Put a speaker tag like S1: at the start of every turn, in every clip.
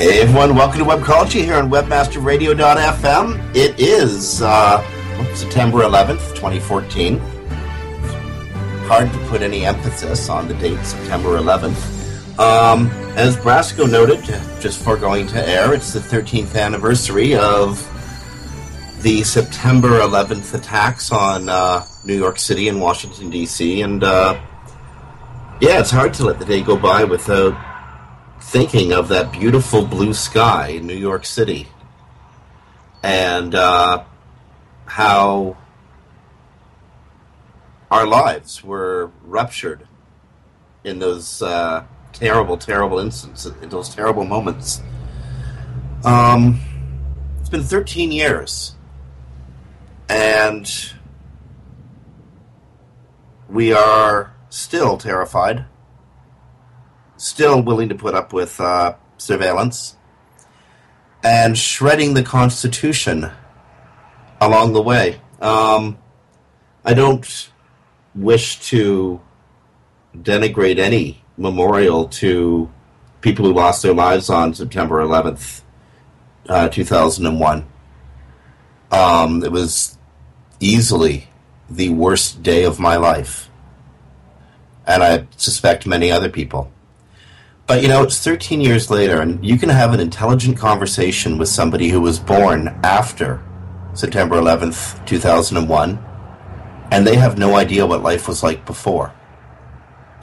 S1: Hey everyone, welcome to Webcology here on WebmasterRadio.fm. It is uh, September 11th, 2014. Hard to put any emphasis on the date September 11th. Um, as Brasco noted, just before going to air, it's the 13th anniversary of the September 11th attacks on uh, New York City and Washington, D.C. And uh, yeah, it's hard to let the day go by without thinking of that beautiful blue sky in New York City. And uh, how our lives were ruptured in those uh, terrible, terrible instances, in those terrible moments. Um, it's been 13 years, and we are still terrified still willing to put up with uh, surveillance and shredding the Constitution along the way. Um, I don't wish to denigrate any memorial to people who lost their lives on September 11th, uh, 2001. Um, it was easily the worst day of my life. And I suspect many other people. But you know, it's 13 years later, and you can have an intelligent conversation with somebody who was born after September 11th, 2001, and they have no idea what life was like before.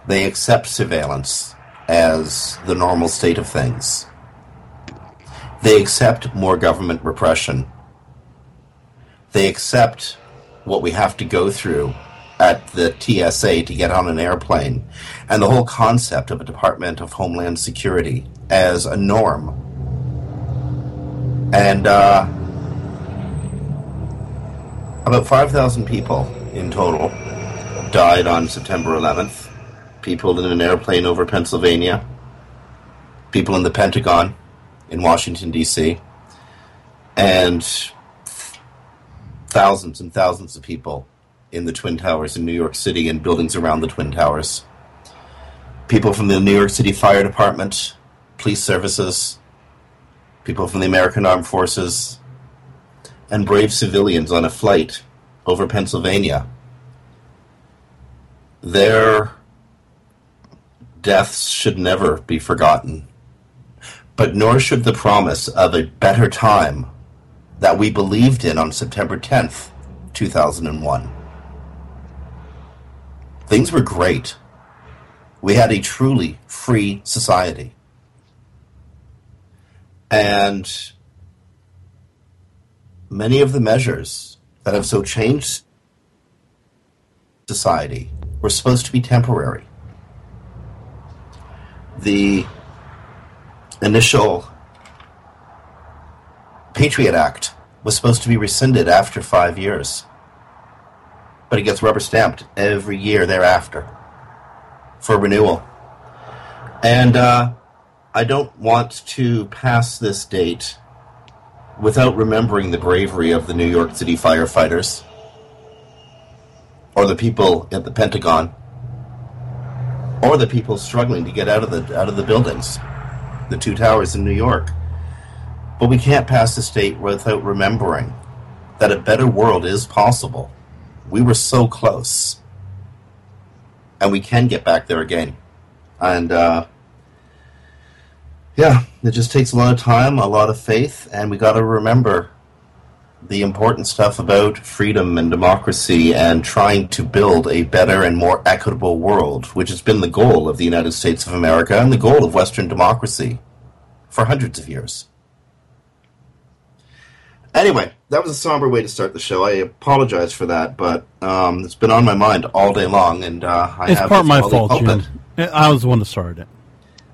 S1: They accept surveillance as the normal state of things. They accept more government repression. They accept what we have to go through at the TSA to get on an airplane, and the whole concept of a Department of Homeland Security as a norm. And uh, about 5,000 people in total died on September 11th. People in an airplane over Pennsylvania, people in the Pentagon in Washington, D.C., and thousands and thousands of people in the Twin Towers in New York City and buildings around the Twin Towers. People from the New York City Fire Department, police services, people from the American Armed Forces, and brave civilians on a flight over Pennsylvania. Their deaths should never be forgotten, but nor should the promise of a better time that we believed in on September 10th, 2001 things were great. We had a truly free society. And many of the measures that have so changed society were supposed to be temporary. The initial Patriot Act was supposed to be rescinded after five years but it gets rubber stamped every year thereafter for renewal. And uh, I don't want to pass this date without remembering the bravery of the New York City firefighters or the people at the Pentagon or the people struggling to get out of the out of the buildings, the two towers in New York. But we can't pass this date without remembering that a better world is possible we were so close, and we can get back there again. And uh, yeah, it just takes a lot of time, a lot of faith, and we got to remember the important stuff about freedom and democracy and trying to build a better and more equitable world, which has been the goal of the United States of America and the goal of Western democracy for hundreds of years. Anyway, that was a somber way to start the show. I apologize for that, but um, it's been on my mind all day long, and uh, I
S2: it's
S1: have
S2: part my fault, Jim. I was the one that started it.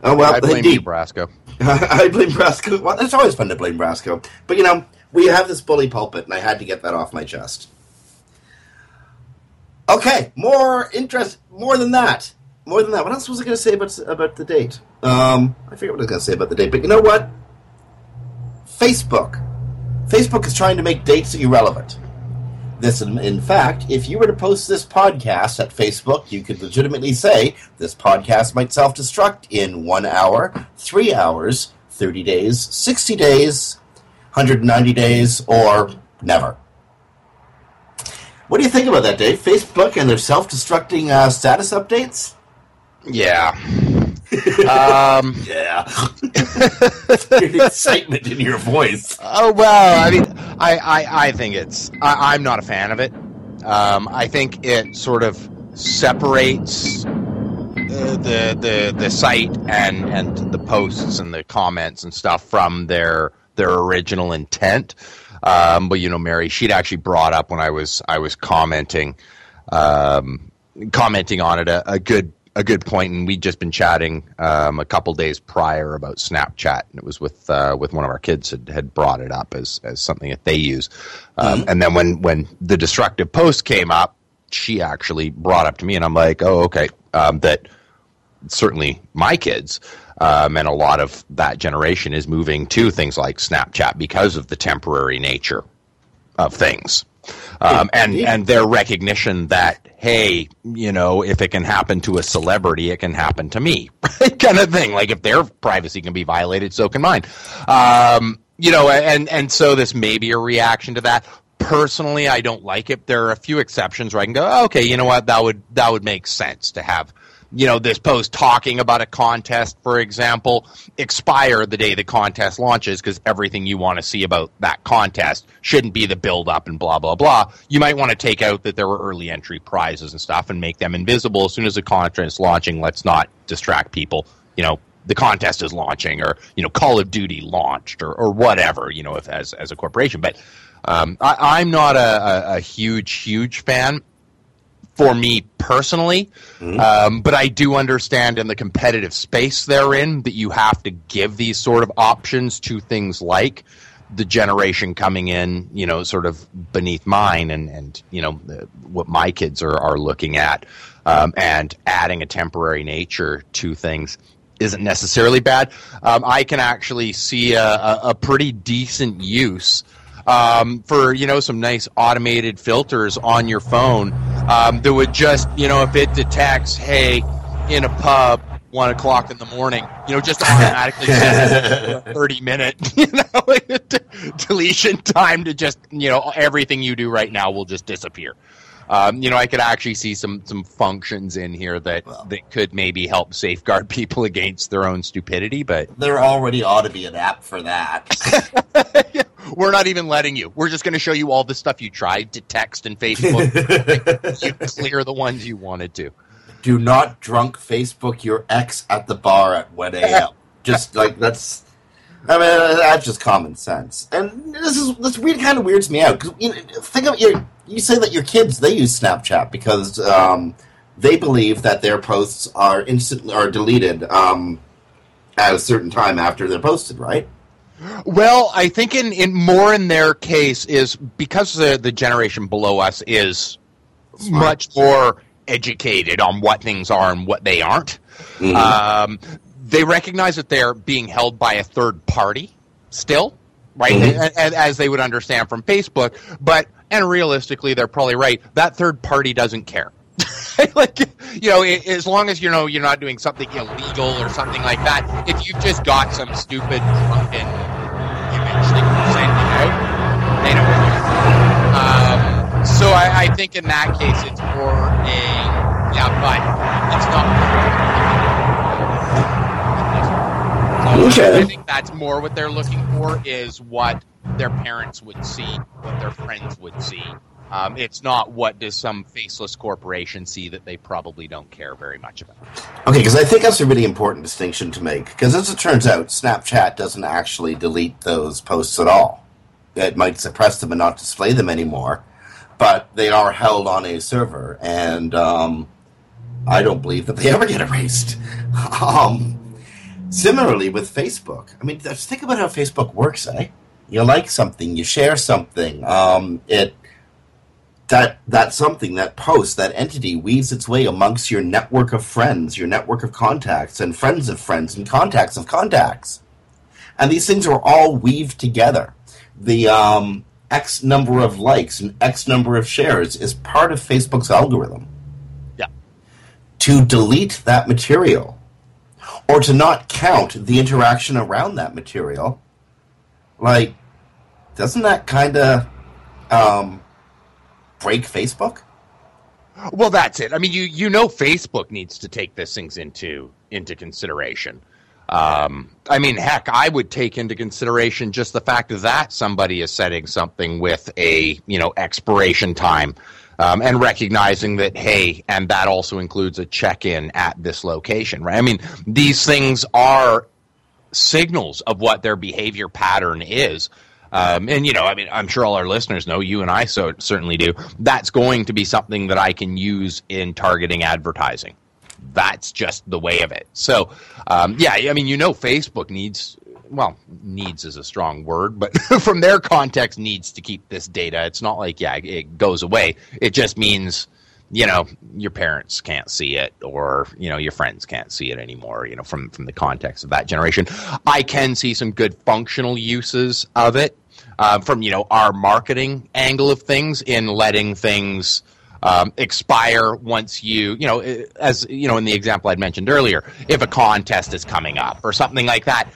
S1: Oh well,
S3: I blame
S1: indeed.
S3: you, Brasco.
S1: I blame Brasco. Well, it's always fun to blame Brasco. But, you know, we have this bully pulpit, and I had to get that off my chest. Okay, more interest, more than that. More than that. What else was I going to say about, about the date? Um, I forget what I was going to say about the date, but you know what? Facebook. Facebook is trying to make dates irrelevant. This, in fact, if you were to post this podcast at Facebook, you could legitimately say this podcast might self destruct in one hour, three hours, 30 days, 60 days, 190 days, or never. What do you think about that, Dave? Facebook and their self destructing uh, status updates?
S2: Yeah. Um,
S1: yeah. excitement in your voice.
S2: Oh well, I mean, I, I, I think it's. I, am not a fan of it. Um, I think it sort of separates the, the the the site and and the posts and the comments and stuff from their their original intent. Um, but you know, Mary, she'd actually brought up when I was I was commenting um, commenting on it a, a good a good point, and we'd just been chatting um, a couple days prior about Snapchat, and it was with uh, with one of our kids had, had brought it up as as something that they use, um, mm-hmm. and then when when the destructive post came up, she actually brought up to me, and I'm like, oh okay, um, that certainly my kids um, and a lot of that generation is moving to things like Snapchat because of the temporary nature of things. Um, and and their recognition that hey, you know, if it can happen to a celebrity, it can happen to me, kind of thing. Like if their privacy can be violated, so can mine. Um, you know, and and so this may be a reaction to that. Personally, I don't like it. There are a few exceptions where I can go, oh, okay, you know what, that would that would make sense to have you know, this post talking about a contest, for example, expire the day the contest launches because everything you want to see about that contest shouldn't be the build up and blah, blah, blah. You might want to take out that there were early entry prizes and stuff and make them invisible as soon as the contest is launching. Let's not distract people. You know, the contest is launching or, you know, Call of Duty launched or, or whatever, you know, if as, as a corporation. But um, I, am not a, a, a huge, huge fan for me personally. Mm-hmm. Um, but I do understand in the competitive space they're in that you have to give these sort of options to things like the generation coming in, you know, sort of beneath mine and, and you know, the, what my kids are, are looking at um, and adding a temporary nature to things isn't necessarily bad. Um, I can actually see a, a, a pretty decent use um, for you know some nice automated filters on your phone um, that would just you know if it detects hey in a pub one o'clock in the morning you know just automatically a 30 minute you know deletion time to just you know everything you do right now will just disappear um, you know, I could actually see some some functions in here that well, that could maybe help safeguard people against their own stupidity. But
S1: there already ought to be an app for that.
S2: We're not even letting you. We're just going to show you all the stuff you tried to text and Facebook. you clear the ones you wanted to.
S1: Do not drunk Facebook your ex at the bar at 1 a.m. just like that's. I mean, that's just common sense. And this is this weird kind of weirds me out because you know, think of your. You say that your kids they use Snapchat because um, they believe that their posts are instantly are deleted um, at a certain time after they're posted, right?
S2: Well, I think in, in more in their case is because the the generation below us is Smart. much more educated on what things are and what they aren't. Mm-hmm. Um, they recognize that they're being held by a third party still, right? Mm-hmm. As, as they would understand from Facebook, but and realistically, they're probably right. That third party doesn't care. like you know, as long as you know you're not doing something illegal or something like that. If you've just got some stupid drunken image that you're sending out, they don't care. Um, so I, I, think in that case it's more a yeah, but it's not. So okay. I think that's more what they're looking for is what their parents would see, what their friends would see um, it's not what does some faceless corporation see that they probably don't care very much about.
S1: Okay, because I think that's a really important distinction to make. Because as it turns out, Snapchat doesn't actually delete those posts at all. It might suppress them and not display them anymore, but they are held on a server, and um, I don't believe that they ever get erased. um, Similarly with Facebook, I mean, just think about how Facebook works, eh? You like something, you share something, um, it that that something, that post, that entity weaves its way amongst your network of friends, your network of contacts, and friends of friends, and contacts of contacts, and these things are all weaved together. The um, X number of likes and X number of shares is part of Facebook's algorithm.
S2: Yeah.
S1: To delete that material or to not count the interaction around that material, like, doesn't that kind of um, break Facebook?
S2: Well, that's it. I mean, you you know, Facebook needs to take these things into into consideration. Um, I mean, heck, I would take into consideration just the fact that somebody is setting something with a you know expiration time, um, and recognizing that hey, and that also includes a check-in at this location, right? I mean, these things are signals of what their behavior pattern is. Um, and you know, I mean, I'm sure all our listeners know. You and I so certainly do. That's going to be something that I can use in targeting advertising that's just the way of it. So, um, yeah, I mean, you know, Facebook needs, well, needs is a strong word, but from their context, needs to keep this data. It's not like, yeah, it goes away. It just means, you know, your parents can't see it or, you know, your friends can't see it anymore, you know, from, from the context of that generation. I can see some good functional uses of it. Uh, from you know our marketing angle of things in letting things um, expire once you, you know, as you know, in the example I'd mentioned earlier, if a contest is coming up or something like that.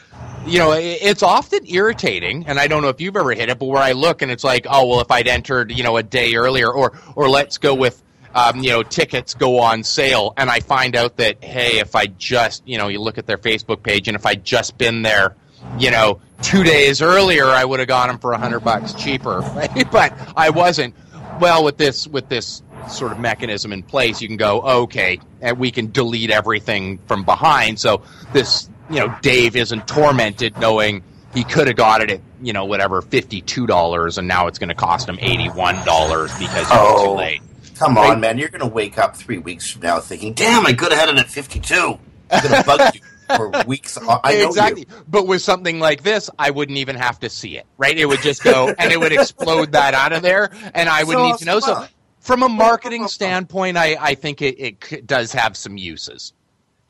S2: You know, it's often irritating, and I don't know if you've ever hit it, but where I look and it's like, oh well, if I'd entered, you know, a day earlier, or or let's go with um, you know, tickets go on sale, and I find out that hey, if I just, you know, you look at their Facebook page, and if I'd just been there, you know, two days earlier, I would have got them for a hundred bucks cheaper, right? but I wasn't. Well, with this with this sort of mechanism in place, you can go, okay, and we can delete everything from behind. So this, you know, Dave isn't tormented knowing he could have got it at, you know, whatever, $52 and now it's going to cost him $81 because you oh, too late.
S1: Come right? on, man. You're going to wake up three weeks from now thinking, damn, I could have had it at 52. I'm going to bug you. For weeks. I know
S2: exactly.
S1: You.
S2: But with something like this, I wouldn't even have to see it, right? It would just go and it would explode that out of there, and I would so, need to know. So from a marketing standpoint, I, I think it, it does have some uses.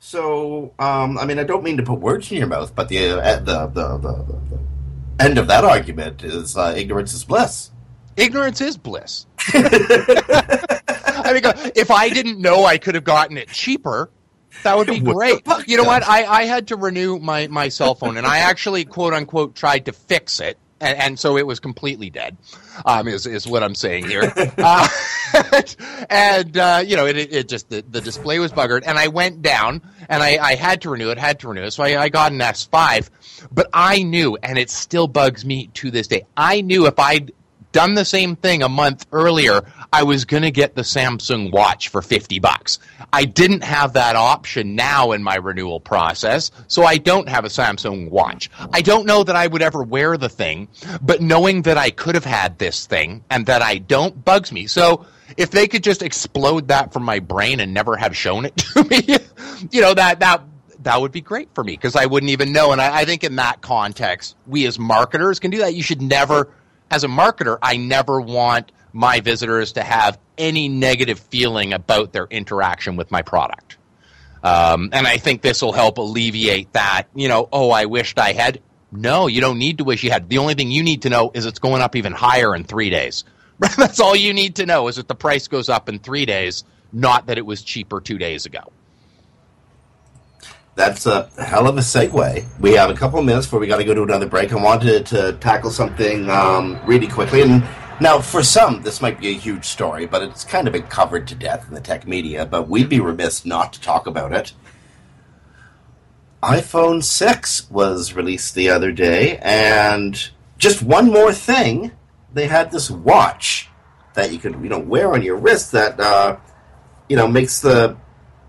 S1: So, um, I mean, I don't mean to put words in your mouth, but the uh, the, the, the, the, end of that argument is uh, ignorance is bliss.
S2: Ignorance is bliss. I mean, if I didn't know I could have gotten it cheaper, that would be great. You know what? I, I had to renew my, my cell phone, and I actually, quote unquote, tried to fix it and, and, so it was completely dead. Um, is is what I'm saying here. uh, and uh, you know, it, it just the, the display was buggered, and I went down, and I, I had to renew it, had to renew it, so I, I got an S5. But I knew, and it still bugs me to this day. I knew if I'd done the same thing a month earlier, I was going to get the Samsung Watch for 50 bucks. I didn't have that option now in my renewal process, so I don't have a Samsung Watch. I don't know that I would ever wear the thing, but knowing that I could have had this thing and that I don't bugs me. So if they could just explode that from my brain and never have shown it to me, you know, that, that, that would be great for me because I wouldn't even know. And I, I, think in that context, we as marketers can do that. You should never as a marketer, I never want my visitors to have any negative feeling about their interaction with my product. Um, and I think this will help alleviate that. You know, oh, I wished I had. No, you don't need to wish you had. The only thing you need to know is it's going up even higher in three days. That's all you need to know is that the price goes up in three days, not that it was cheaper two days ago
S1: that's a hell of a segue. We have a couple of minutes before we got to go to another break. I wanted to tackle something um, really quickly. And now, for some, this might be a huge story, but it's kind of been covered to death in the tech media. But we'd be remiss not to talk about it. iPhone 6 was released the other day, and just one more thing, they had this watch that you could you know wear on your wrist that uh, you know makes the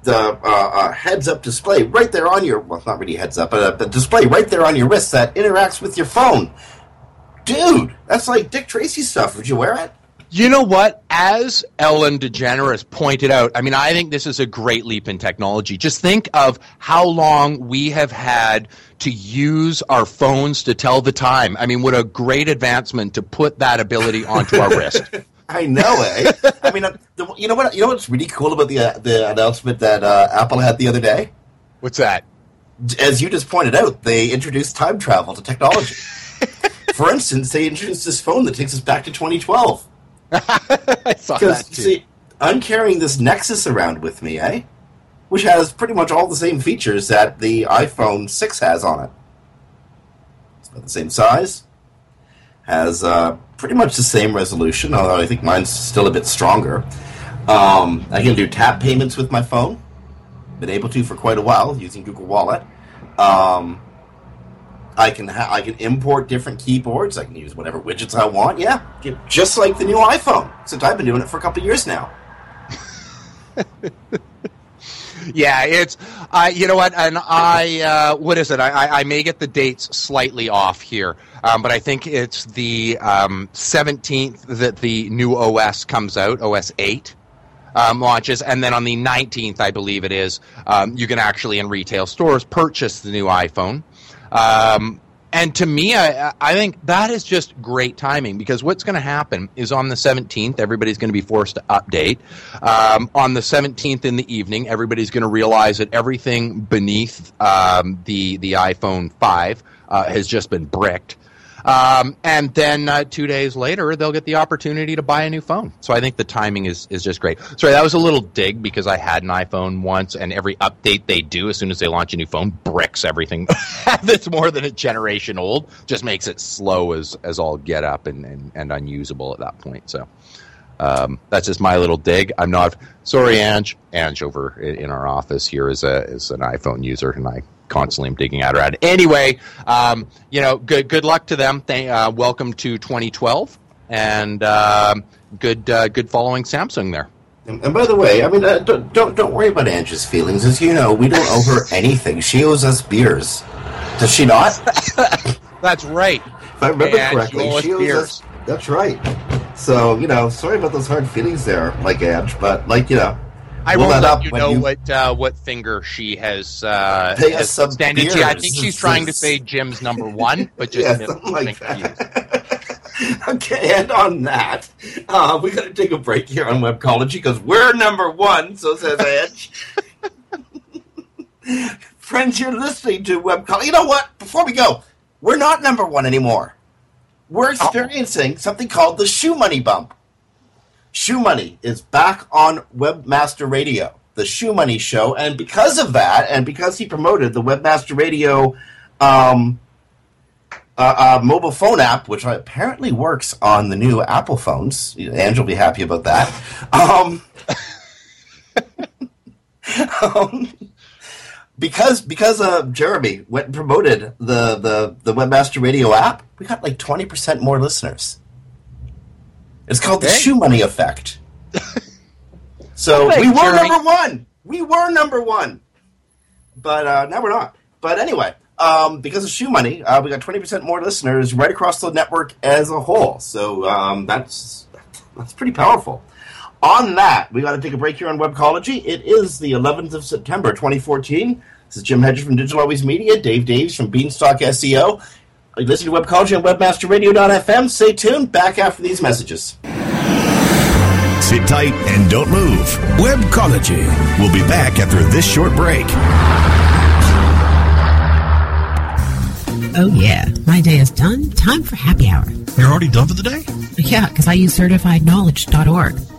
S1: the uh, uh, heads up display right there on your well, not really heads up, but uh, the display right there on your wrist that interacts with your phone. Dude, that's like Dick Tracy stuff. Would you wear it?
S2: You know what? As Ellen DeGeneres pointed out, I mean, I think this is a great leap in technology. Just think of how long we have had to use our phones to tell the time. I mean, what a great advancement to put that ability onto our wrist.
S1: I know, eh? I mean, uh, the, you know what? You know what's really cool about the uh, the announcement that uh, Apple had the other day?
S2: What's that?
S1: As you just pointed out, they introduced time travel to technology. For instance, they introduced this phone that takes us back to 2012.
S2: I saw that too.
S1: see, I'm carrying this Nexus around with me, eh? Which has pretty much all the same features that the iPhone 6 has on it. It's about the same size, has uh, pretty much the same resolution, although I think mine's still a bit stronger. Um, I can do tap payments with my phone. Been able to for quite a while using Google Wallet. Um, I can ha- I can import different keyboards. I can use whatever widgets I want. Yeah, just like the new iPhone. Since I've been doing it for a couple years now.
S2: yeah, it's uh, you know what, and I uh, what is it? I, I, I, may get the dates slightly off here, um, but I think it's the um, seventeenth that the new OS comes out, OS eight. Um, launches, and then on the 19th, I believe it is, um, you can actually in retail stores purchase the new iPhone. Um, and to me, I, I think that is just great timing because what's going to happen is on the 17th, everybody's going to be forced to update. Um, on the 17th in the evening, everybody's going to realize that everything beneath um, the the iPhone 5 uh, has just been bricked. Um, and then uh, two days later, they'll get the opportunity to buy a new phone. So I think the timing is, is just great. Sorry, that was a little dig because I had an iPhone once, and every update they do, as soon as they launch a new phone, bricks everything that's more than a generation old. Just makes it slow as, as all get up and, and, and unusable at that point. So. Um, that's just my little dig. I'm not sorry, Ange. Ange over in, in our office here is a is an iPhone user, and I constantly am digging at her at. Anyway, um, you know, good good luck to them. Thank, uh, welcome to 2012, and uh, good uh, good following Samsung there.
S1: And, and by the way, I mean, uh, don't, don't don't worry about Angie's feelings. As you know, we don't owe her anything. She owes us beers. Does she not?
S2: that's right.
S1: If I remember Ange, correctly, she owes beers. us. That's right. So you know, sorry about those hard feelings there, like Ange, but like you know
S2: I will let up you know you... what uh, what finger she has, uh, has standing. I think she's trying to say Jim's number one, but just
S1: yeah, like okay, and on that, uh, we got to take a break here on Webcology because we're number one. So says Edge. Friends, you're listening to Webcology. You know what? Before we go, we're not number one anymore. We're experiencing oh. something called the ShoeMoney bump. ShoeMoney is back on Webmaster Radio, the ShoeMoney Show, and because of that, and because he promoted the Webmaster Radio um, uh, uh, mobile phone app, which apparently works on the new Apple phones, Angel will be happy about that. Um, um, because because uh, Jeremy went and promoted the, the, the Webmaster Radio app, we got like twenty percent more listeners. It's called okay. the ShoeMoney effect. so we were Jeremy. number one. We were number one, but uh, now we're not. But anyway, um, because of ShoeMoney, uh, we got twenty percent more listeners right across the network as a whole. So um, that's that's pretty powerful. On that, we got to take a break here on Webcology. It is the 11th of September, 2014. This is Jim Hedger from Digital Always Media, Dave Davies from Beanstalk SEO, you listen to Webcology on WebmasterRadio.fm. Stay tuned. Back after these messages.
S4: Sit tight and don't move. Webcology. We'll be back after this short break.
S3: Oh, yeah. My day is done. Time for happy hour.
S5: You're already done for the day?
S3: Yeah, because I use certifiedknowledge.org.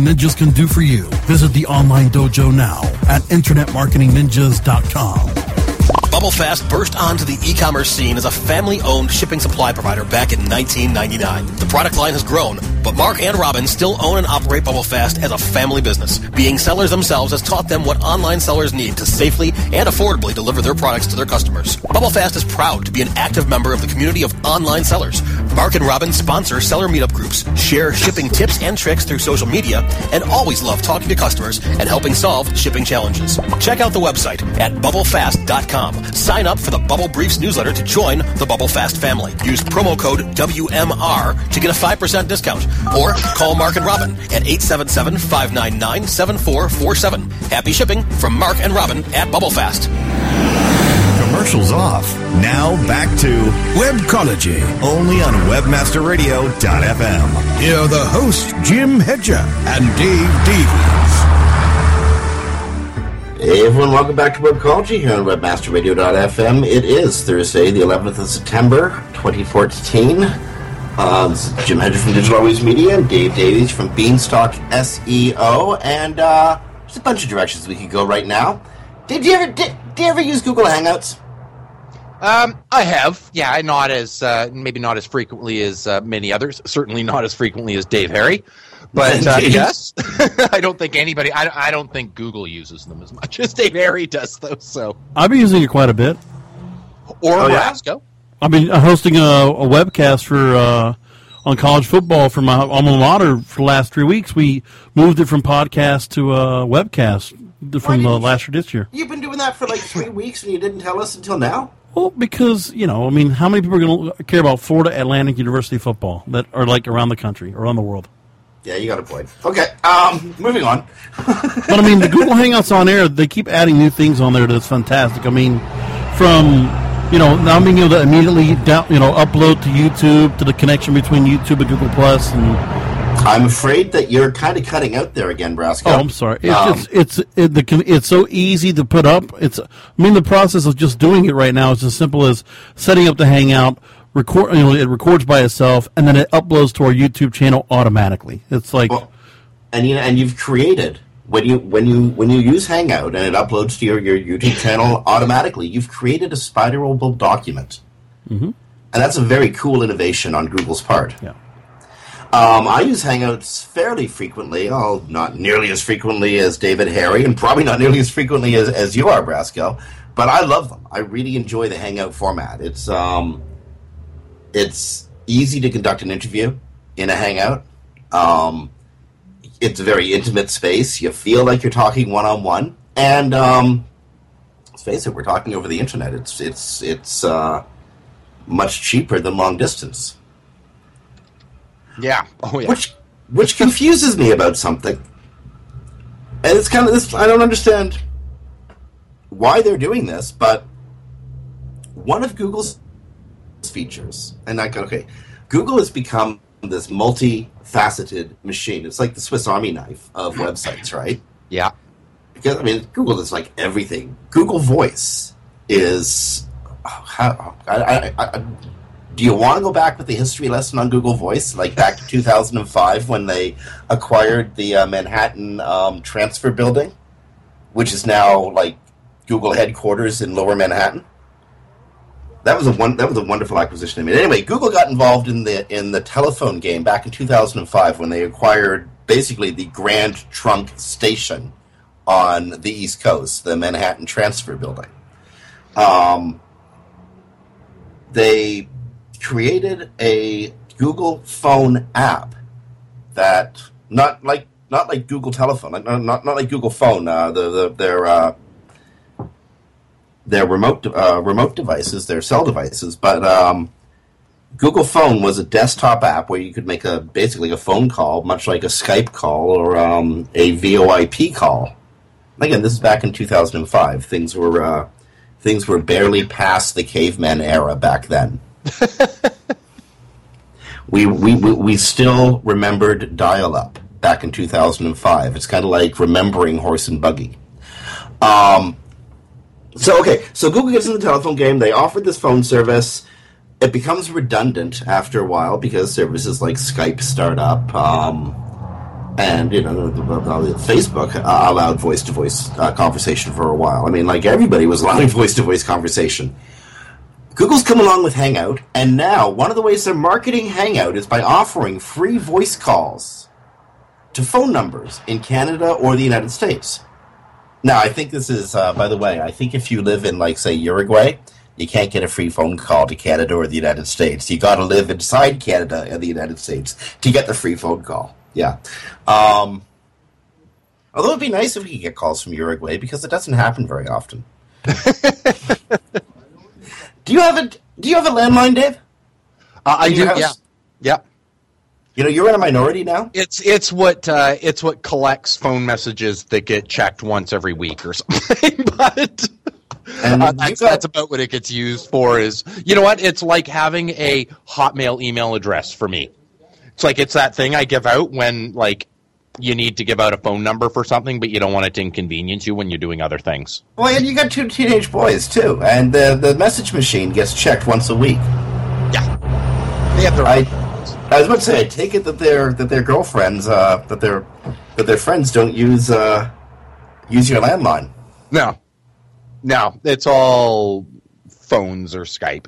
S5: Ninjas can do for you. Visit the online dojo now at InternetMarketingNinjas.com.
S6: BubbleFast burst onto the e-commerce scene as a family-owned shipping supply provider back in 1999. The product line has grown, but Mark and Robin still own and operate BubbleFast as a family business. Being sellers themselves has taught them what online sellers need to safely and affordably deliver their products to their customers. BubbleFast is proud to be an active member of the community of online sellers. Mark and Robin sponsor seller meetup groups, share shipping tips and tricks through social media, and always love talking to customers and helping solve shipping challenges. Check out the website at bubblefast.com. Sign up for the Bubble Briefs newsletter to join the Bubble Fast family. Use promo code WMR to get a 5% discount. Or call Mark and Robin at 877-599-7447. Happy shipping from Mark and Robin at Bubblefast.
S7: Commercials off. Now back to
S4: Webcology.
S7: only on WebmasterRadio.fm.
S4: Here are the hosts, Jim Hedger and Dave Davies.
S1: Hey everyone, welcome back to Webcology here on WebmasterRadio.fm. It is Thursday, the 11th of September, 2014. Uh, this is Jim Hedger from Digital Always Media and Dave Davies from Beanstalk SEO. And uh, there's a bunch of directions we could go right now. Did you ever did, did you ever use Google Hangouts?
S2: Um, I have, yeah, not as uh, maybe not as frequently as uh, many others. Certainly not as frequently as Dave Harry, but uh, yes, I don't think anybody. I, I don't think Google uses them as much as Dave Harry does, though. So
S8: I've been using it quite a bit.
S2: or
S1: Oh, yeah?
S2: Brasco.
S8: I've been hosting a, a webcast for uh, on college football for my alma mater for the last three weeks. We moved it from podcast to uh, webcast from
S1: didn't
S8: uh, last year this year.
S1: You've been doing that for like three weeks and you didn't tell us until now?
S8: Well, because you know, I mean, how many people are going to care about Florida Atlantic University football that are like around the country, around the world?
S1: Yeah, you got a point. Okay, um, moving on.
S8: But I mean, the Google Hangouts on air, they keep adding new things on there that's fantastic. I mean, from you know now being able to immediately down, you know upload to YouTube to the connection between YouTube and Google Plus, and
S1: I'm afraid that you're kind of cutting out there again, Brasco.
S8: oh, I'm sorry, it's
S1: Um,
S8: just it's it, the it's so easy to put up. It's I mean the process of just doing it right now is as simple as setting up the Hangout. Record, you know, it records by itself, and then it uploads to our YouTube channel automatically. It's like,
S1: Well, and you know, and you've created when you when you when you use Hangout and it uploads to your, your YouTube channel automatically, you've created a spiderable document, mm-hmm. and that's a very cool innovation on Google's part.
S8: yeah.
S1: Um, I use Hangouts fairly frequently, oh, not nearly as frequently as David Harry, and probably not nearly as frequently as, as you are, Brasco. But I love them. I really enjoy the Hangout format. It's um, it's easy to conduct an interview in a Hangout. Um, it's a very intimate space. You feel like you're talking one on one, and um, let's face it, we're talking over the internet. It's it's it's uh, much cheaper than long distance
S2: Yeah. Oh yeah.
S1: which which confuses me about something. And it's kind of this. I don't understand why they're doing this, but one of Google's features, and I go, okay, Google has become this multifaceted machine. It's like the Swiss Army knife of websites, right?
S2: Yeah.
S1: Because I mean, Google is like everything. Google Voice is how I, I, I, do you want to go back with the history lesson on Google Voice, like back to 2005 when they acquired the uh, Manhattan um, Transfer Building, which is now like Google headquarters in Lower Manhattan? That was a one. That was a wonderful acquisition. I mean, anyway, Google got involved in the in the telephone game back in 2005 when they acquired basically the Grand Trunk Station on the East Coast, the Manhattan Transfer Building. Um, they created a Google Phone app that not like not like Google Telephone, not not not like Google Phone. Uh, the, the their uh, their remote uh, remote devices, their cell devices, but um, Google Phone was a desktop app where you could make a basically a phone call, much like a Skype call or um, a VoIP call. Again, this is back in 2005. Things were uh, things were barely past the caveman era back then. we, we we we still remembered dial-up back in 2005. It's kind of like remembering horse and buggy. Um, so okay, so Google gets in the telephone game. They offered this phone service. It becomes redundant after a while because services like Skype start up, um, and you know Facebook uh, allowed voice to voice conversation for a while. I mean, like everybody was allowing voice to voice conversation. Google's come along with Hangout, and now one of the ways they're marketing Hangout is by offering free voice calls to phone numbers in Canada or the United States. Now, I think this is, uh, by the way, I think if you live in, like, say, Uruguay, you can't get a free phone call to Canada or the United States. You got to live inside Canada and the United States to get the free phone call. Yeah. Um, although it'd be nice if we could get calls from Uruguay because it doesn't happen very often. do you have a Do you have a landline, Dave?
S2: Uh, I do.
S1: house?
S2: Yeah. Yep.
S1: You know, you're in a minority now.
S2: It's it's what uh, it's what collects phone messages that get checked once every week or something. but
S1: And
S2: uh, that's,
S1: got-
S2: that's about what it gets used for. Is you know what? It's like having a Hotmail email address for me. It's like it's that thing I give out when like you need to give out a phone number for something, but you don't want it to inconvenience you when you're doing other things.
S1: Well, and you got two teenage boys too, and the the message machine gets checked once a week.
S2: Yeah, they have their
S1: I, I was about to say, I take it that their that their girlfriends, uh, that their that their friends don't use uh, use your landline.
S2: no, no. It's all phones or Skype.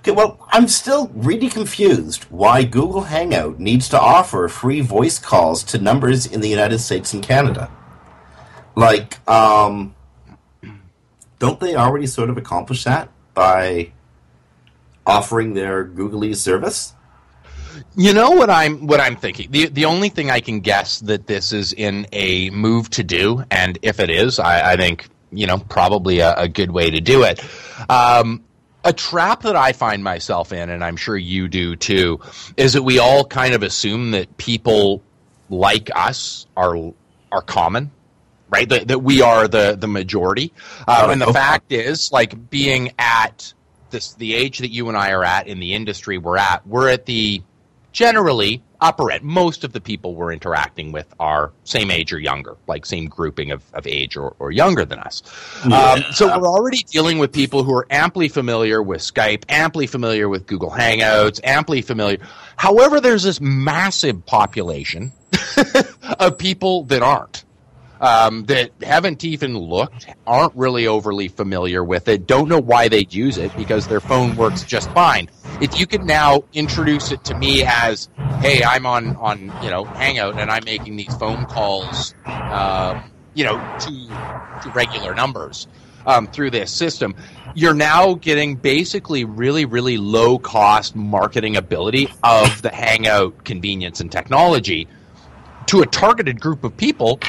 S1: Okay, well, I'm still really confused why Google Hangout needs to offer free voice calls to numbers in the United States and Canada. Like, um, don't they already sort of accomplish that by offering their Googly service?
S2: You know what I'm what I'm thinking. The the only thing I can guess that this is in a move to do, and if it is, I, I think you know probably a, a good way to do it. Um, a trap that I find myself in, and I'm sure you do too, is that we all kind of assume that people like us are are common, right? That, that we are the the majority, um, and the fact is, like being at this the age that you and I are at in the industry we're at, we're at the generally upper. Most of the people we're interacting with are same age or younger, like same grouping of, of age or, or younger than us. Um, so we're already dealing with people who are amply familiar with Skype, amply familiar with Google Hangouts, amply familiar. However, there's this massive population of people that aren't. Um, that haven't even looked, aren't really overly familiar with it, don't know why they'd use it because their phone works just fine. If you could now introduce it to me as, hey, I'm on, on you know, Hangout and I'm making these phone calls, uh, you know, to, to regular numbers um, through this system, you're now getting basically really, really low cost marketing ability of the Hangout convenience and technology to a targeted group of people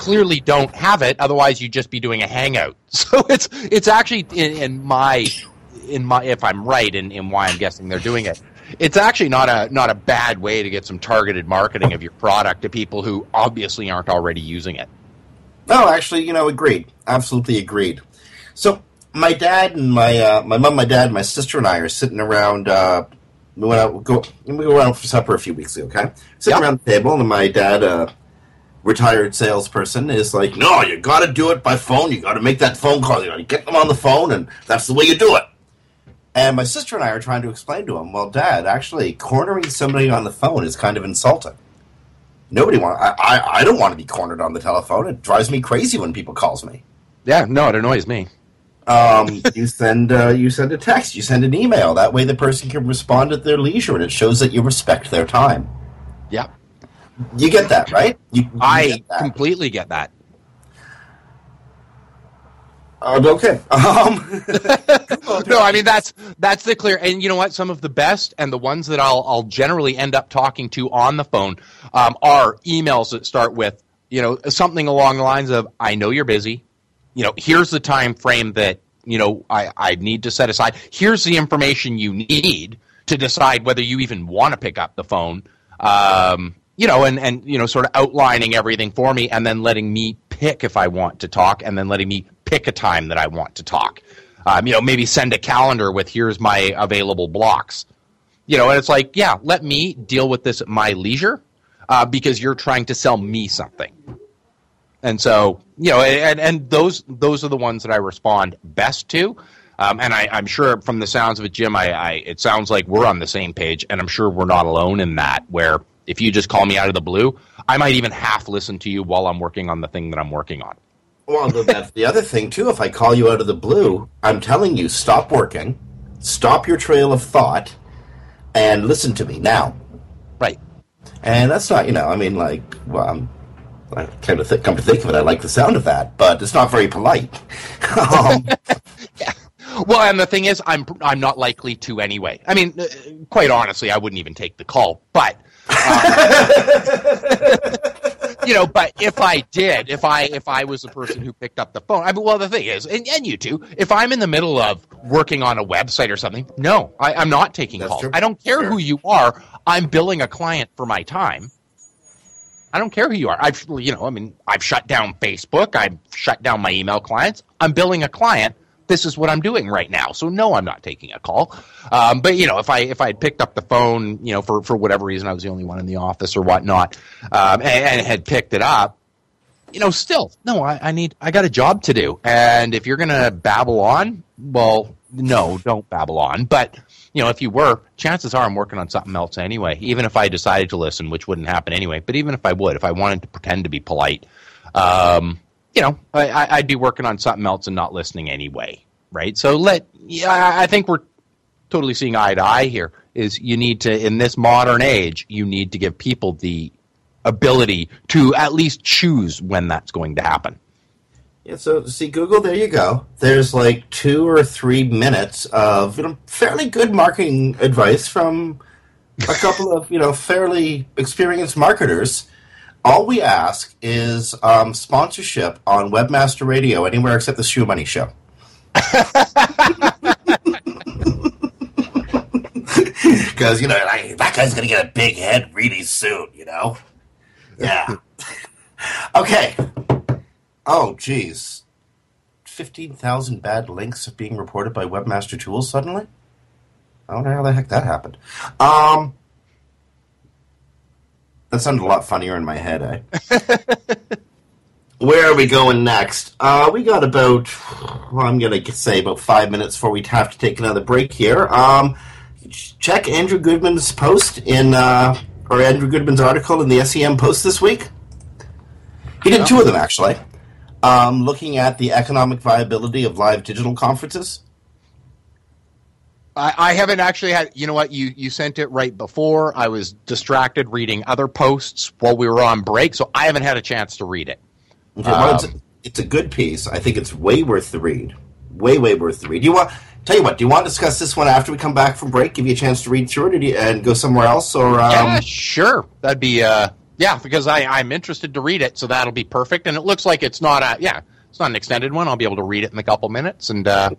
S2: clearly don't have it. Otherwise you'd just be doing a hangout. So it's it's actually in, in my in my if i'm right in, in why i'm guessing they're doing it it's actually not a not a bad way to get some targeted marketing of your product to people who obviously aren't already using it
S1: No, actually, you know, agreed. Absolutely agreed. So my dad and my uh, my mom, my dad, my sister and I are sitting around. Uh, we went out go we went out for supper a few weeks ago. Okay, sitting
S2: Yeah.
S1: around the table, and my dad, uh, retired salesperson, is like, "No, you got to do it by phone. You got to make that phone call. You got to get them on the phone, and that's the way you do it." And my sister and I are trying to explain to him, "Well, Dad, actually, cornering somebody on the phone is kind of insulting." Nobody want. I, I I don't want to be cornered on the telephone. It drives me crazy when people calls me.
S2: yeah no it annoys me
S1: Um, you send uh, you send a text, you send an email. That way, the person can respond at their leisure, and it shows that you respect their time.
S2: yeah
S1: You get that, right? You, you
S2: i
S1: get that.
S2: completely get that
S1: Uh, okay. Um,
S2: no, I mean that's that's the clear. And you know what? Some of the best and the ones that I'll I'll generally end up talking to on the phone um, are emails that start with you know something along the lines of "I know you're busy." You know, here's the time frame that you know I I need to set aside. Here's the information you need to decide whether you even want to pick up the phone. Um, you know, and, and you know, sort of outlining everything for me, and then letting me pick if I want to talk, and then letting me pick a time that I want to talk. Um, you know, maybe send a calendar with here's my available blocks. You know, and it's like, yeah, let me deal with this at my leisure uh, because you're trying to sell me something. And so, you know, and, and those those are the ones that I respond best to. Um, and I, am sure from the sounds of it, Jim, I, I, it sounds like we're on the same page, and I'm sure we're not alone in that. Where if you just call me out of the blue, I might even half listen to you while I'm working on the thing that I'm working on.
S1: Well, that's the other thing too. If I call you out of the blue, I'm telling you, stop working, stop your trail of thought, and listen to me now.
S2: Right.
S1: And that's not, you know, I mean, like, well, I'm I kind of th- come to think of it, I like the sound of that, but it's not very polite. um,
S2: yeah. Well, and the thing is, I'm I'm not likely to anyway. I mean, uh, quite honestly, I wouldn't even take the call. But um, you know, but if I did, if I if I was the person who picked up the phone, I mean, well, the thing is, and, and you too, if I'm in the middle of working on a website or something, no, I, am not taking That's calls. True. I don't care sure. who you are. I'm billing a client for my time. I don't care who you are. I've, you know, I mean, I've shut down Facebook. I've shut down my email clients. I'm billing a client this is what I'm doing right now. So no, I'm not taking a call. Um, but you know, if I if I had picked up the phone, you know, for for whatever reason, I was the only one in the office or whatnot, um, and, and, had picked it up, you know, still no, I, I need I got a job to do, and if you're gonna babble on, well, no, don't babble on. But you know, if you were, chances are I'm working on something else anyway. Even if I decided to listen, which wouldn't happen anyway. But even if I would, if I wanted to pretend to be polite. Um, you know, I, would be working on something else and not listening anyway, right? So let, yeah, I think we're totally seeing eye to eye here. Is you need to, in this modern age, you need to give people the ability to at least choose when that's going to happen.
S1: Yeah, so see Google, there you go. There's like two or three minutes of you know, fairly good marketing advice from a couple of you know fairly experienced marketers all we ask is um, sponsorship on Webmaster Radio anywhere except the ShoeMoney Show. Because, you know, like, that guy's going to get a big head really soon, you know? Yeah. okay. Oh, geez. 15,000 bad links being reported by Webmaster Tools suddenly? I don't know how the heck that happened. Um, that sounded a lot funnier in my head, eh? Where are we going next? Uh, we got about, well, I'm going to say about five minutes before we have to take another break here. Um, check Andrew Goodman's post in, uh, or Andrew Goodman's article in the SEM Post this week. He did two of them, actually. Um, looking at the economic viability of live digital conferences.
S2: I, I, haven't actually had. You know what? You you sent it right before. I was distracted reading other posts while we were on break, so I haven't had a chance to read it.
S1: Okay, well, um, it's, a, it's, a, good piece. I think it's way worth the read. Way way worth the read. Do you want? Tell you what. Do you want to discuss this one after we come back from break? Give you a chance to read through it, and go somewhere else, or um...
S2: yeah, sure. That'd be uh, yeah, because I I'm interested to read it, so that'll be perfect. And it looks like it's not a yeah, it's not an extended one. I'll be able to read it in a couple minutes, and uh,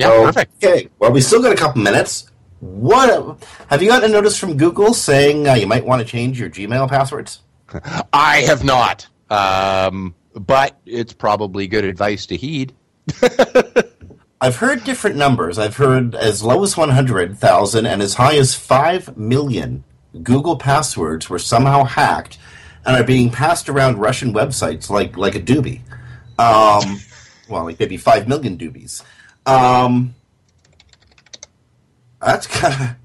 S2: yeah, so, perfect.
S1: Okay, well, we still got a couple minutes. What have you gotten a notice from Google saying uh, you might want to change your Gmail passwords?
S2: I have not, um, but it's probably good advice to heed.
S1: I've heard different numbers. I've heard as low as 100,000 and as high as 5 million Google passwords were somehow hacked and are being passed around Russian websites like, like a doobie. Um, well, like maybe 5 million doobies. Um, that's kind of.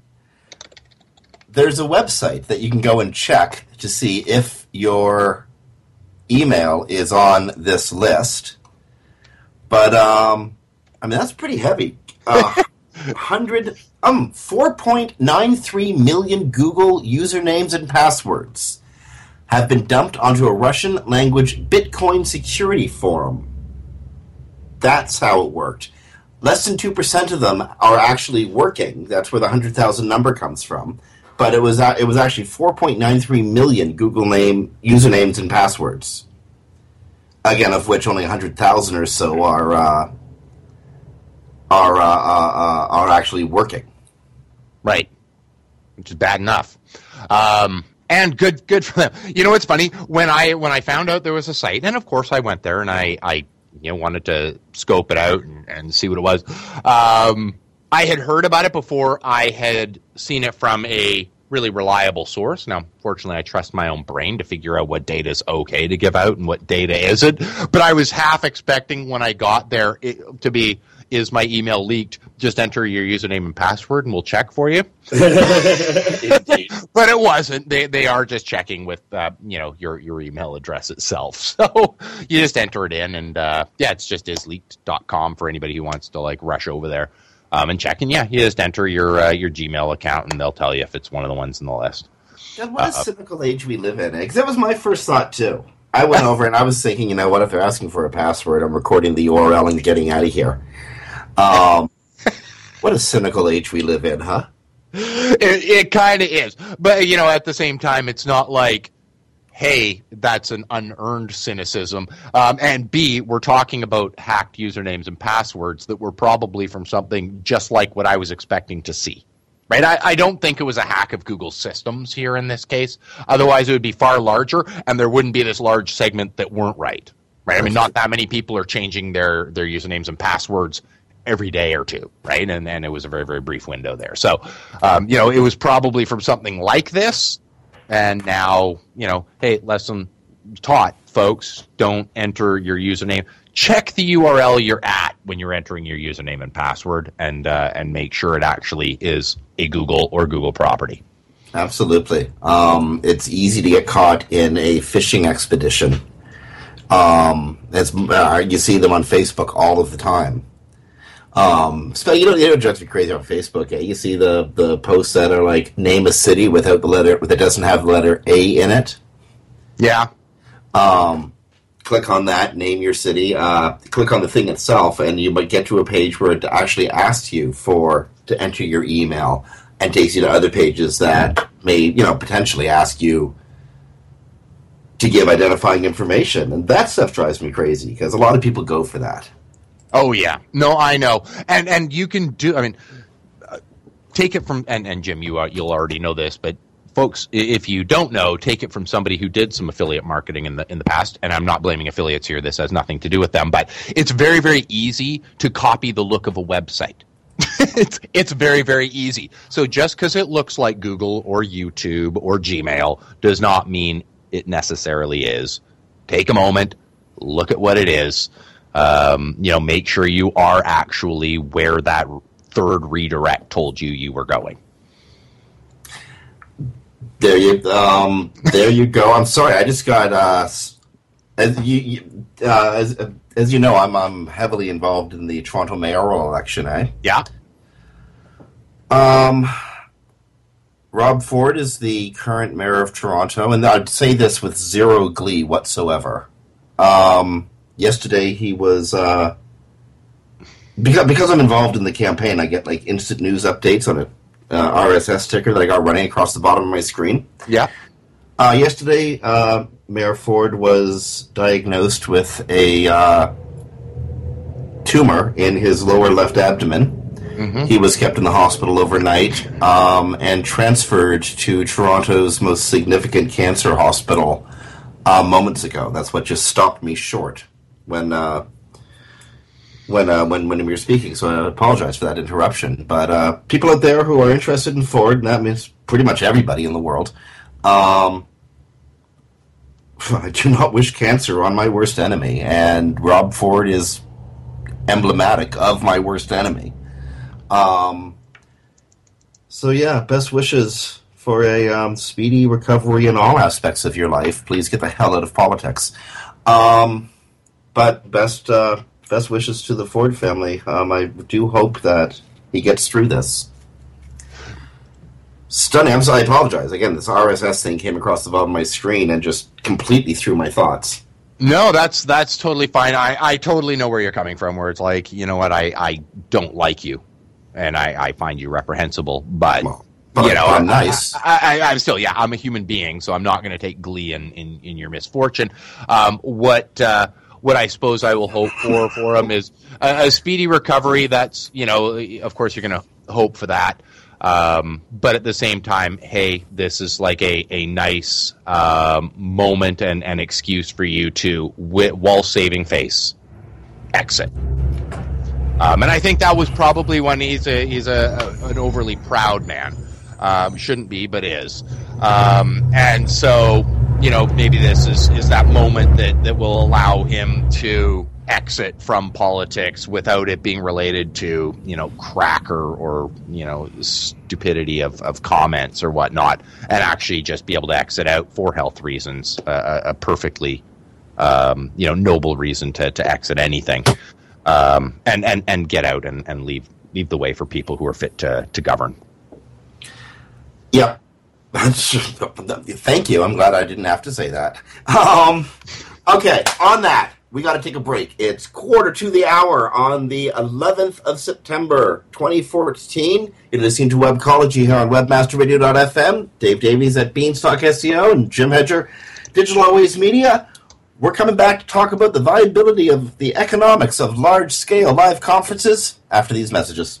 S1: There's a website that you can go and check to see if your email is on this list. But um, I mean that's pretty heavy. Uh, hundred um four point nine three million Google usernames and passwords have been dumped onto a Russian language Bitcoin security forum. That's how it worked less than 2% of them are actually working. That's where the 100,000 number comes from. But it was it was actually 4.93 million Google name usernames and passwords. Again, of which only 100,000 or so are uh, are uh, uh, are actually working.
S2: right? Which is bad enough. Um, and good, good for them. You know what's funny? When I when I found out there was a site, and of course I went there and I I you know wanted to scope it out and, and see what it was. Um, I had heard about it before I had seen it from a really reliable source. Now, fortunately, I trust my own brain to figure out what data is okay to give out and what data isn't. But I was half expecting when I got there it, to be is my email leaked? Just enter your username and password, and we'll check for you. but it wasn't. They they are just checking with uh, you know your your email address itself. So you just enter it in, and uh, yeah, it's just isleaked.com for anybody who wants to like rush over there um, and check. And yeah, you just enter your uh, your Gmail account, and they'll tell you if it's one of the ones in the list.
S1: God, what a cynical age we live in. Because that was my first thought too. I went over and I was thinking, you know, what if they're asking for a password? I'm recording the URL and getting out of here. Um, what a cynical age we live in, huh?
S2: It, it kind of is, but you know, at the same time, it's not like, hey, that's an unearned cynicism. Um, and B, we're talking about hacked usernames and passwords that were probably from something just like what I was expecting to see. Right, I, I don't think it was a hack of Google systems here in this case. Otherwise, it would be far larger, and there wouldn't be this large segment that weren't right. Right, I mean, not that many people are changing their their usernames and passwords every day or two, right? And and it was a very very brief window there. So, um, you know, it was probably from something like this, and now you know, hey, lesson taught, folks, don't enter your username. Check the URL you're at when you're entering your username and password, and uh, and make sure it actually is a Google or Google property.
S1: Absolutely. Um, it's easy to get caught in a phishing expedition. Um, it's, uh, you see them on Facebook all of the time. Um, so you know, you know, drives me crazy on Facebook. Eh? You see the the posts that are like name a city without the letter that doesn't have the letter A in it.
S2: Yeah.
S1: Um, click on that, name your city. Uh, click on the thing itself, and you might get to a page where it actually asks you for to enter your email, and takes you to other pages that may, you know, potentially ask you to give identifying information, and that stuff drives me crazy because a lot of people go for that.
S2: Oh yeah, no, I know, and and you can do. I mean, uh, take it from and and Jim, you you'll already know this, but folks, if you don't know, take it from somebody who did some affiliate marketing in the in the past. And I'm not blaming affiliates here; this has nothing to do with them. But it's very very easy to copy the look of a website. it's it's very very easy. So just because it looks like Google or YouTube or Gmail does not mean it necessarily is. Take a moment, look at what it is. Um, you know, make sure you are actually where that third redirect told you you were going.
S1: There you, um, there you go. I'm sorry, I just got. Uh, as you, uh, as, as you know, I'm, I'm heavily involved in the Toronto mayoral election. Eh?
S2: Yeah.
S1: Um, Rob Ford is the current mayor of Toronto, and I'd say this with zero glee whatsoever. Um, yesterday he was uh, because because I'm involved in the campaign. I get like instant news updates on a uh, RSS ticker that I got running across the bottom of my screen.
S2: Yeah.
S1: Uh, yesterday, uh, Mayor Ford was diagnosed with a uh, tumor in his lower left abdomen. Mm-hmm. He was kept in the hospital overnight um, and transferred to Toronto's most significant cancer hospital uh, moments ago. That's what just stopped me short when uh, when uh, when when we were speaking. So I apologize for that interruption. But uh, people out there who are interested in Ford, and that means pretty much everybody in the world. Um, I do not wish cancer on my worst enemy, and Rob Ford is emblematic of my worst enemy. Um, so yeah, best wishes for a um, speedy recovery in all aspects of your life. Please get the hell out of politics. Um, but best uh, best wishes to the Ford family. Um, I do hope that he gets through this. Stunning. I'm sorry. I apologize. Again, this RSS thing came across the bottom of my screen and just completely threw my thoughts.
S2: No, that's that's totally fine. I, I totally know where you're coming from. Where it's like, you know what, I, I don't like you, and I, I find you reprehensible. But
S1: Well, but
S2: you know,
S1: I'm nice.
S2: I, I, I'm still, yeah, I'm a human being, so I'm not going to take glee in, in, in your misfortune. Um, what uh, what I suppose I will hope for for him is a, a speedy recovery. That's you know, of course, you're going to hope for that. Um, but at the same time, hey, this is like a, a nice um, moment and, an excuse for you to, while saving face, exit. Um, and I think that was probably when he's a he's a, a an overly proud man. Um, shouldn't be, but is. Um, and so, you know, maybe this is, is that moment that, that will allow him to exit from politics without it being related to, you know, cracker or, you know, stupidity of, of comments or whatnot, and actually just be able to exit out for health reasons, uh, a perfectly, um, you know, noble reason to, to exit anything. Um, and, and, and get out and, and leave leave the way for people who are fit to, to govern.
S1: Yep. Thank you. I'm glad I didn't have to say that. Um, okay, on that, we got to take a break. It's quarter to the hour on the 11th of September, 2014. You're listening to Webcology here on WebmasterRadio.fm. Dave Davies at Beanstalk SEO and Jim Hedger, Digital Always Media. We're coming back to talk about the viability of the economics of large scale live conferences after these messages.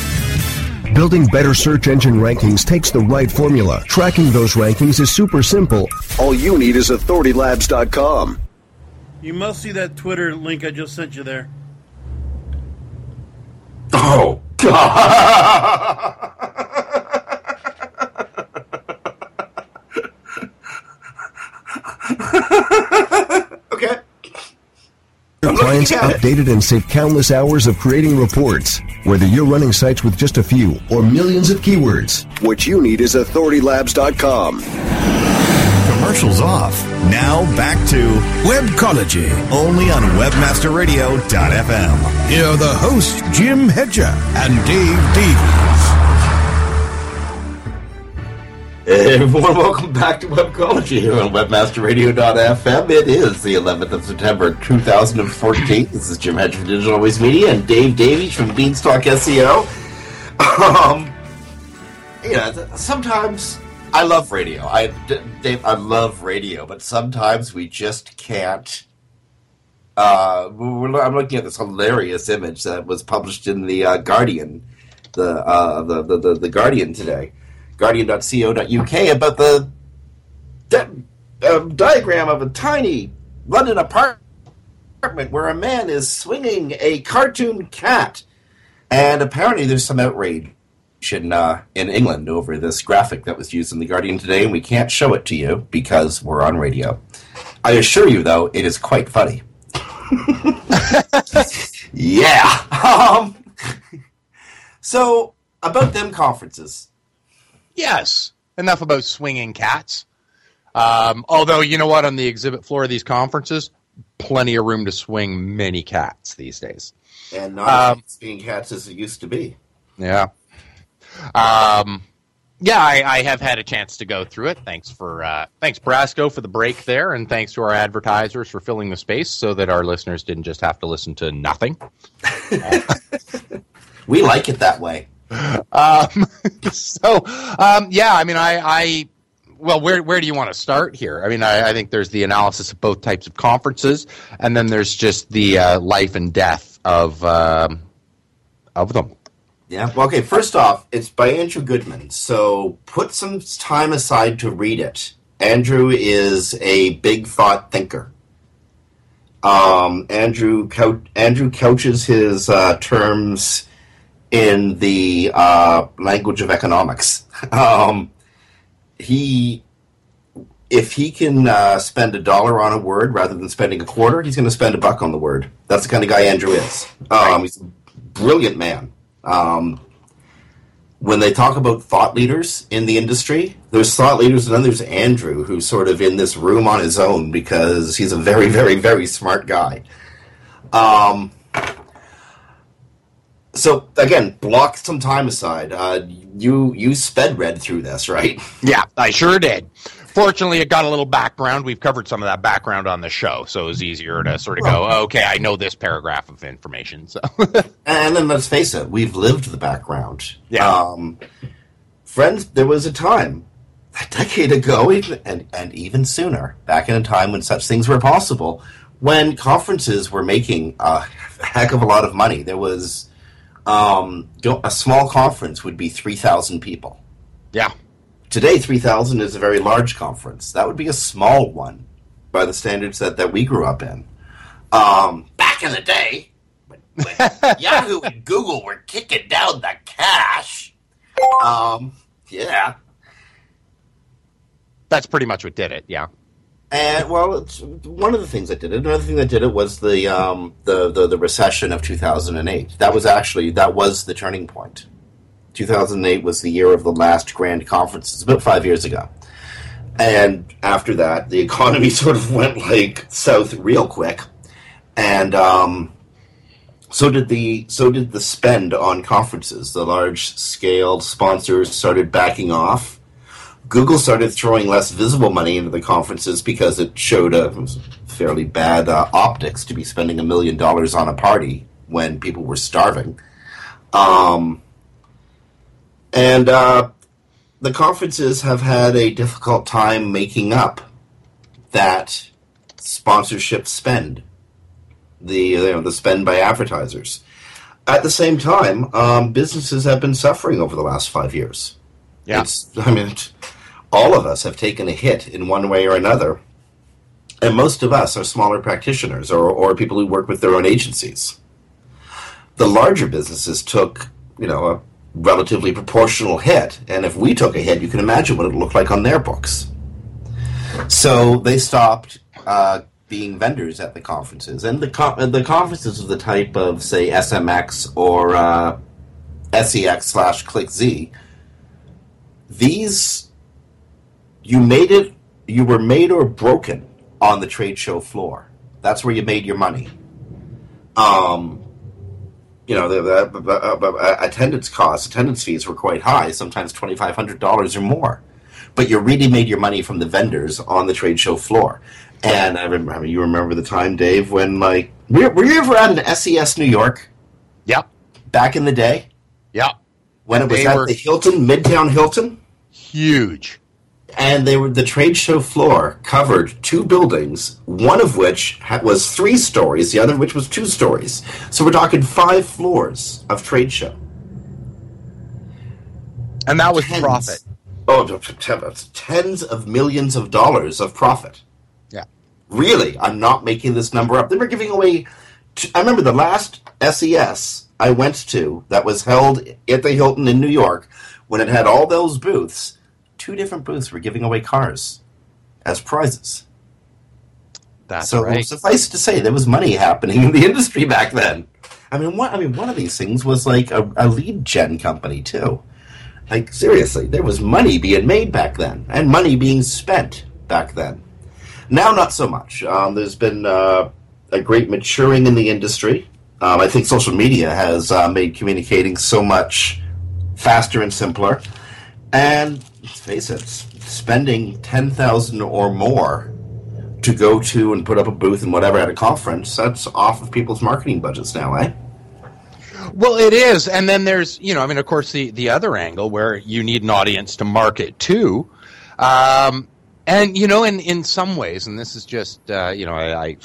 S9: Building better search engine rankings takes the right formula. Tracking those rankings is super simple. All you need is authoritylabs.com.
S8: You must see that Twitter link I just sent you there.
S1: Oh, God.
S9: Your clients updated and save countless hours of creating reports. Whether you're running sites with just a few or millions of keywords, what you need is authoritylabs.com.
S7: Commercials off. Now back to
S4: Webcology.
S7: only on WebmasterRadio.fm.
S4: Here are the hosts, Jim Hedger and Dave Davies.
S1: Hey everyone, welcome back to Webcology here on WebmasterRadio.fm. It is the 11th of September 2014. This is Jim Hedger from Digital Always Media and Dave Davies from Beanstalk SEO. Um, you know, sometimes I love radio. I, Dave, I love radio, but sometimes we just can't. Uh, I'm looking at this hilarious image that was published in the uh, Guardian, the, uh, the, the, the the Guardian today guardian.co.uk about the di- um, diagram of a tiny London apartment where a man is swinging a cartoon cat. And apparently there's some outrage in, uh, in England over this graphic that was used in The Guardian today, and we can't show it to you because we're on radio. I assure you, though, it is quite funny. yeah. Um, so, about them conferences.
S2: Yes. Enough about swinging cats. Um, although, you know what? On the exhibit floor of these conferences, plenty of room to swing many cats these days.
S1: and not
S2: Um,
S1: as being cats as it used to be.
S2: Yeah. Um, yeah, I, I have had a chance to go through it. Thanks for uh, thanks Brasco for the break there, and thanks to our advertisers for filling the space so that our listeners didn't just have to listen to nothing.
S1: We like it that way.
S2: Um, so, um, yeah, I mean, I, I, well, where where do you want to start here? I mean, I, I think there's the analysis of both types of conferences, and then there's just the uh, life and death of um, of them.
S1: Yeah. Well, okay. First off, it's by Andrew Goodman, so put some time aside to read it. Andrew is a big thought thinker. Um, Andrew Andrew couches his uh, terms in the uh, language of economics. um, he, if he can uh, spend a dollar on a word rather than spending a quarter, he's going to spend a buck on the word. That's the kind of guy Andrew is. Um, he's a brilliant man. Um, when they talk about thought leaders in the industry, there's thought leaders, and then there's Andrew, who's sort of in this room on his own because he's a very, very, very smart guy. Um, so again, block some time aside. Uh, you you sped read through this, right?
S2: Yeah, I sure did. Fortunately, it got a little background. We've covered some of that background on the show, so it was easier to sort of go, oh, okay, I know this paragraph of information. So,
S1: and then let's face it, we've lived the background.
S2: Yeah.
S1: Um, friends, there was a time, a decade ago, even, and, and even sooner, back in a time when such things were possible, when conferences were making a heck of a lot of money. There was um, a small conference would be 3,000 people.
S2: Yeah.
S1: Today, 3,000 is a very large conference. That would be a small one by the standards that, that we grew up in. Um, back in the day, when, when Yahoo and Google were kicking down the cash, um, yeah.
S2: That's pretty much what did it, yeah.
S1: And well, it's one of the things that did it. Another thing that did it was the um, the, the the recession of 2008. That was actually that was the turning point. 2008 was the year of the last grand conference. It's about five years ago. And after that, the economy sort of went like south real quick, and um, so did the so did the spend on conferences. The large scale sponsors started backing off. Google started throwing less visible money into the conferences because it showed a fairly bad uh, optics to be spending a million dollars on a party when people were starving. Um, and uh, the conferences have had a difficult time making up that sponsorship spend, the you know, the spend by advertisers. At the same time, um, businesses have been suffering over the last five years.
S2: Yeah,
S1: it's, I mean, all of us have taken a hit in one way or another, and most of us are smaller practitioners or, or people who work with their own agencies. The larger businesses took, you know, a relatively proportional hit. And if we took a hit, you can imagine what it looked like on their books. So they stopped uh, being vendors at the conferences, and the the conferences of the type of say SMX or uh, SES slash ClickZ. These you made it. You were made or broken on the trade show floor. That's where you made your money. Um, you know, the, the, the uh, attendance costs, attendance fees were quite high, sometimes twenty five hundred dollars or more. But you really made your money from the vendors on the trade show floor. And I remember, I mean, you remember the time, Dave, when like were, were you ever at an SES New York?
S2: Yep.
S1: Back in the day.
S2: Yep.
S1: When it was
S2: They
S1: at
S2: were-
S1: the Hilton, Midtown Hilton.
S2: Huge.
S1: and they were the trade show floor covered two buildings, one of which was three stories, the other of which was two stories. So we're talking five floors of trade show.
S2: And that was
S1: Tens.
S2: profit.
S1: Oh, tens of millions of dollars of profit.
S2: Yeah.
S1: Really, I'm not making this number up. They were giving away. T- I remember the last SES I went to that was held at the Hilton in New York when it had all those booths. Two different booths were giving away cars as prizes.
S2: That's
S1: so
S2: right.
S1: suffice to say, there was money happening in the industry back then. I mean, one, I mean, one of these things was like a, a lead gen company too. Like seriously, there was money being made back then, and money being spent back then. Now, not so much. Um, there's been uh, a great maturing in the industry. Um, I think social media has uh, made communicating so much faster and simpler. And let's face it, spending ten thousand or more to go to and put up a booth and whatever at a conference, that's off of people's marketing budgets now, eh?
S2: Well, it is, and then there's you know, I mean, of course, the the other angle where you need an audience to market to, um, and you know, in in some ways, and this is just uh, you know, I, I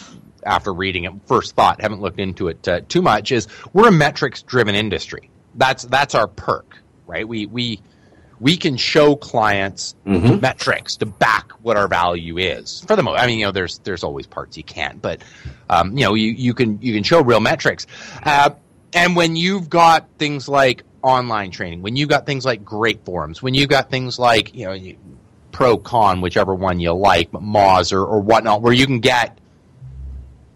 S2: after reading it, first thought, haven't looked into it uh, too much, is we're a metrics driven industry. That's that's our perk, right? We we we can show clients
S1: Mhm.
S2: metrics to back what our value is. For the most, I mean, you know, there's there's always parts you can't, but um, you know, you, you can you can show real metrics. Uh, and when you've got things like online training, when you've got things like great forums, when you've got things like you know pro con, whichever one you like, Moz or, or whatnot, where you can get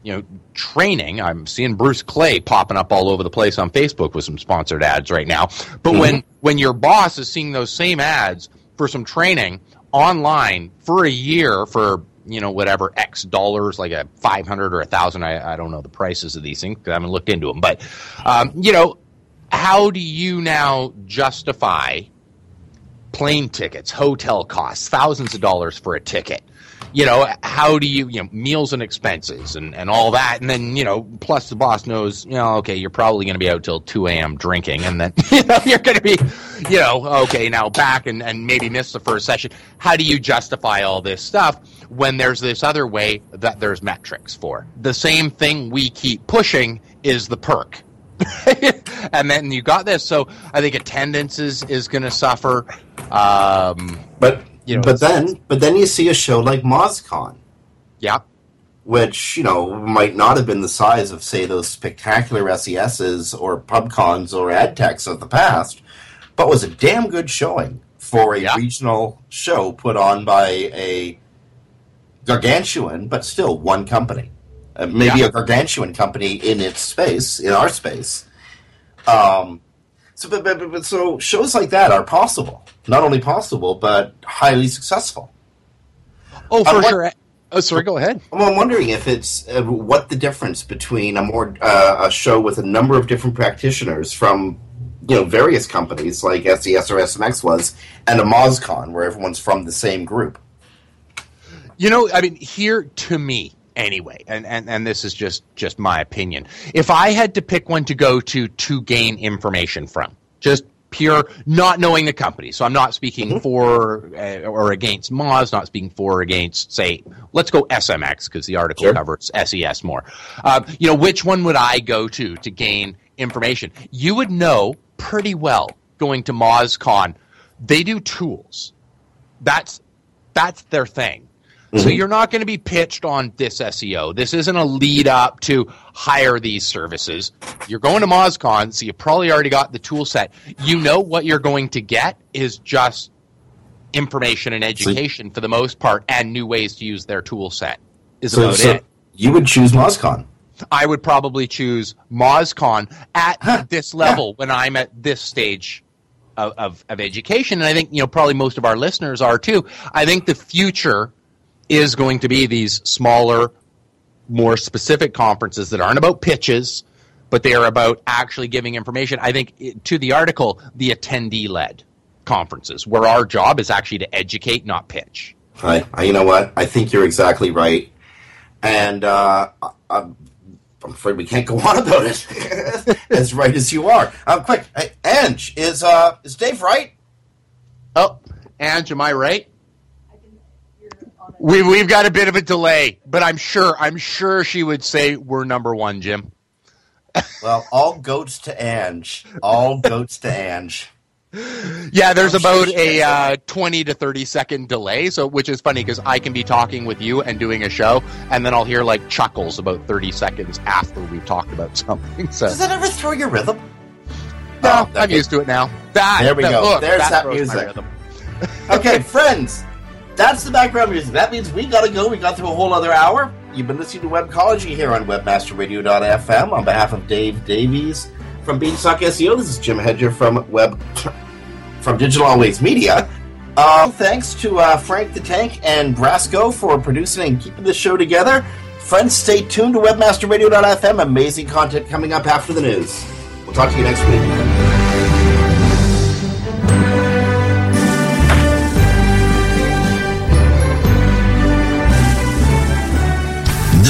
S2: you know training. I'm seeing Bruce Clay popping up all over the place on Facebook with some sponsored ads right now. But when when your boss is seeing those same ads for some training online for a year for you know whatever X dollars, like a five hundred or a thousand, I, I don't know the prices of these things 'cause I haven't looked into them. But um, you know, how do you now justify plane tickets, hotel costs, thousands of dollars for a ticket? You know, how do you, you know, meals and expenses and, and all that. And then, you know, plus the boss knows, you know, okay, you're probably going to be out till 2 a.m. drinking. And then, you know, you're going to be, you know, okay, now back and, and maybe miss the first session. How do you justify all this stuff when there's this other way that there's metrics for? The same thing we keep pushing is the perk. and then you got this. So I think attendance is, is going to suffer. Um,
S1: but
S2: you know,
S1: but then but then you see a show like MozCon.
S2: Yeah.
S1: Which, you know, might not have been the size of, say, those spectacular SESs or PubCons or AdTechs of the past, but was a damn good showing for a regional show put on by a gargantuan, but still one company. Uh, maybe
S2: Yeah.
S1: a gargantuan company in its space, in our space. Um, so, but, but, but so shows like that are possible. Not only possible, but highly successful.
S2: Oh, for sure. Oh, sorry, go ahead.
S1: I'm wondering if it's uh, what the difference between a more uh, a show with a number of different practitioners from you know various companies like SES or SMX was, and a MozCon where everyone's from the same group.
S2: You know, I mean, here to me anyway, and, and, and this is just, just my opinion. If I had to pick one to go to to gain information from, just pure not knowing the company, so I'm not speaking for uh, or against Moz, not speaking for or against, say, let's go SMX because the article
S1: Sure.
S2: covers SES more. Um, you know, which one would I go to to gain information? You would know pretty well going to MozCon. They do tools. That's that's their thing. So
S1: Mhm.
S2: you're not going to be pitched on this SEO. This isn't a lead up to hire these services. You're going to MozCon, so you probably already got the tool set. You know what you're going to get is just information and education for the most part and new ways to use their tool set is
S1: So,
S2: about
S1: so
S2: it.
S1: you would choose MozCon.
S2: I would probably choose MozCon at this level when I'm at this stage of, of, of education. And I think, you know, probably most of our listeners are too. I think the future is going to be these smaller, more specific conferences that aren't about pitches, but they are about actually giving information. I think to the article, the attendee led conferences, where our job is actually to educate, not pitch.
S1: I, I, you know what? I think you're exactly right, and uh, I, I'm I'm afraid we can't go on about it. as right as you are. Um, quick, hey, Ange, is uh, is Dave right?
S2: Oh, Ange, am I right? We we've got a bit of a delay, but I'm sure I'm sure she would say we're number one, Jim.
S1: Well, all goats to Ange. All goats to Ange.
S2: Yeah, there's
S1: I'm
S2: about a uh, 20 to 30 second delay, so which is funny because I can be talking with you and doing a show, and then I'll hear like chuckles about 30 seconds after we've talked about something. So
S1: Does that ever throw your rhythm?
S2: no,
S1: Oh,
S2: I'm used to it now. That,
S1: There we
S2: that-
S1: go.
S2: look,
S1: There's that
S2: my
S1: music. Okay, friends, that's the background music. That means we gotta go. We got through a whole other hour. You've been listening to Webcology here on WebmasterRadio.fm. On behalf of Dave Davies from Beanstalk SEO, this is Jim Hedger from Web from Digital Always Media. Uh, thanks to uh, Frank the Tank and Brasco for producing and keeping the show together. Friends, stay tuned to WebmasterRadio.fm. Amazing content coming up after the news. We'll talk to you next week.